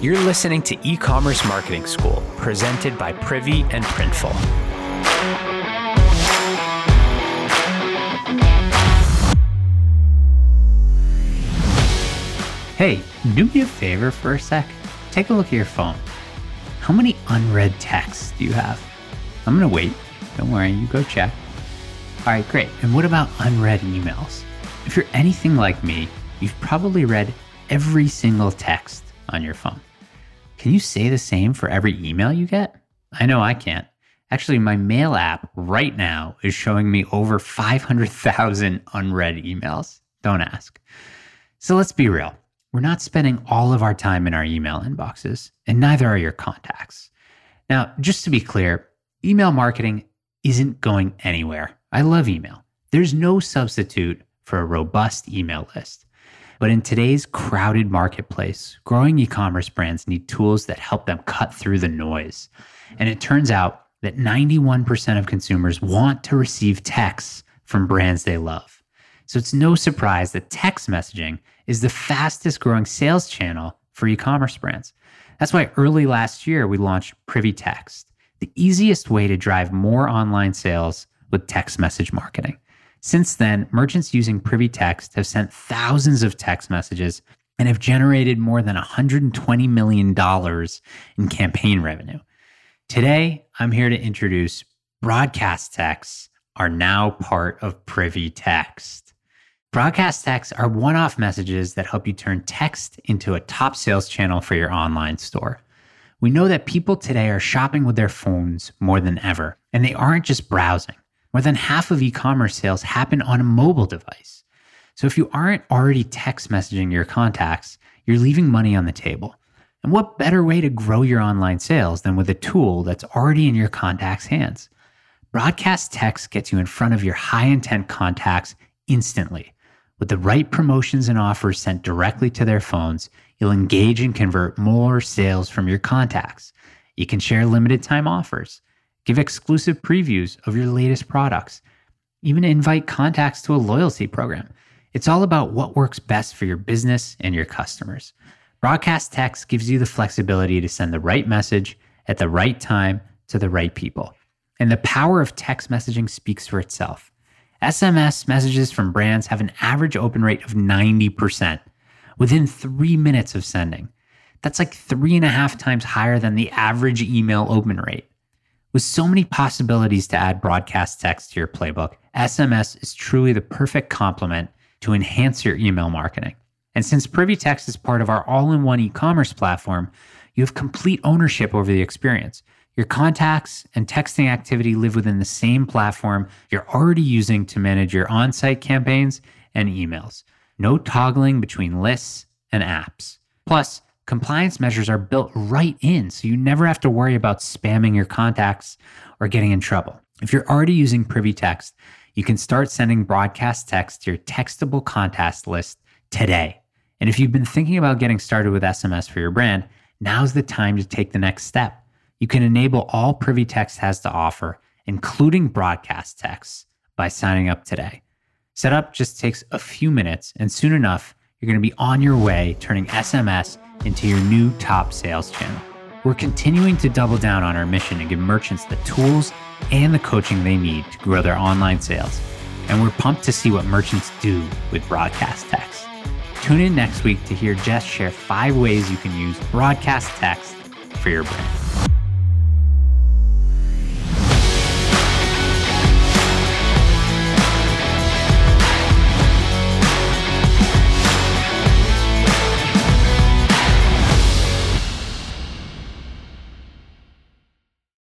You're listening to E Commerce Marketing School, presented by Privy and Printful. Hey, do me a favor for a sec. Take a look at your phone. How many unread texts do you have? I'm gonna wait. Don't worry, you go check. All right, great. And what about unread emails? If you're anything like me, you've probably read every single text on your phone. Can you say the same for every email you get? I know I can't. Actually, my mail app right now is showing me over 500,000 unread emails. Don't ask. So let's be real. We're not spending all of our time in our email inboxes, and neither are your contacts. Now, just to be clear, email marketing isn't going anywhere. I love email. There's no substitute for a robust email list. But in today's crowded marketplace, growing e commerce brands need tools that help them cut through the noise. And it turns out that 91% of consumers want to receive texts from brands they love. So it's no surprise that text messaging is the fastest growing sales channel for e commerce brands. That's why early last year we launched Privy Text, the easiest way to drive more online sales with text message marketing. Since then, merchants using Privy Text have sent thousands of text messages and have generated more than $120 million in campaign revenue. Today, I'm here to introduce broadcast texts are now part of Privy Text. Broadcast texts are one off messages that help you turn text into a top sales channel for your online store. We know that people today are shopping with their phones more than ever, and they aren't just browsing. More than half of e commerce sales happen on a mobile device. So if you aren't already text messaging your contacts, you're leaving money on the table. And what better way to grow your online sales than with a tool that's already in your contacts' hands? Broadcast text gets you in front of your high intent contacts instantly with the right promotions and offers sent directly to their phones, you'll engage and convert more sales from your contacts. You can share limited time offers, give exclusive previews of your latest products, even invite contacts to a loyalty program. It's all about what works best for your business and your customers. Broadcast text gives you the flexibility to send the right message at the right time to the right people. And the power of text messaging speaks for itself. SMS messages from brands have an average open rate of 90% within three minutes of sending. That's like three and a half times higher than the average email open rate. With so many possibilities to add broadcast text to your playbook, SMS is truly the perfect complement to enhance your email marketing. And since Privy Text is part of our all in one e commerce platform, you have complete ownership over the experience. Your contacts and texting activity live within the same platform you're already using to manage your on site campaigns and emails. No toggling between lists and apps. Plus, compliance measures are built right in, so you never have to worry about spamming your contacts or getting in trouble. If you're already using Privy Text, you can start sending broadcast text to your textable contacts list today. And if you've been thinking about getting started with SMS for your brand, now's the time to take the next step. You can enable all Privy Text has to offer, including broadcast texts, by signing up today. Setup just takes a few minutes, and soon enough, you're going to be on your way turning SMS into your new top sales channel. We're continuing to double down on our mission to give merchants the tools and the coaching they need to grow their online sales. And we're pumped to see what merchants do with broadcast text. Tune in next week to hear Jess share five ways you can use broadcast text for your brand.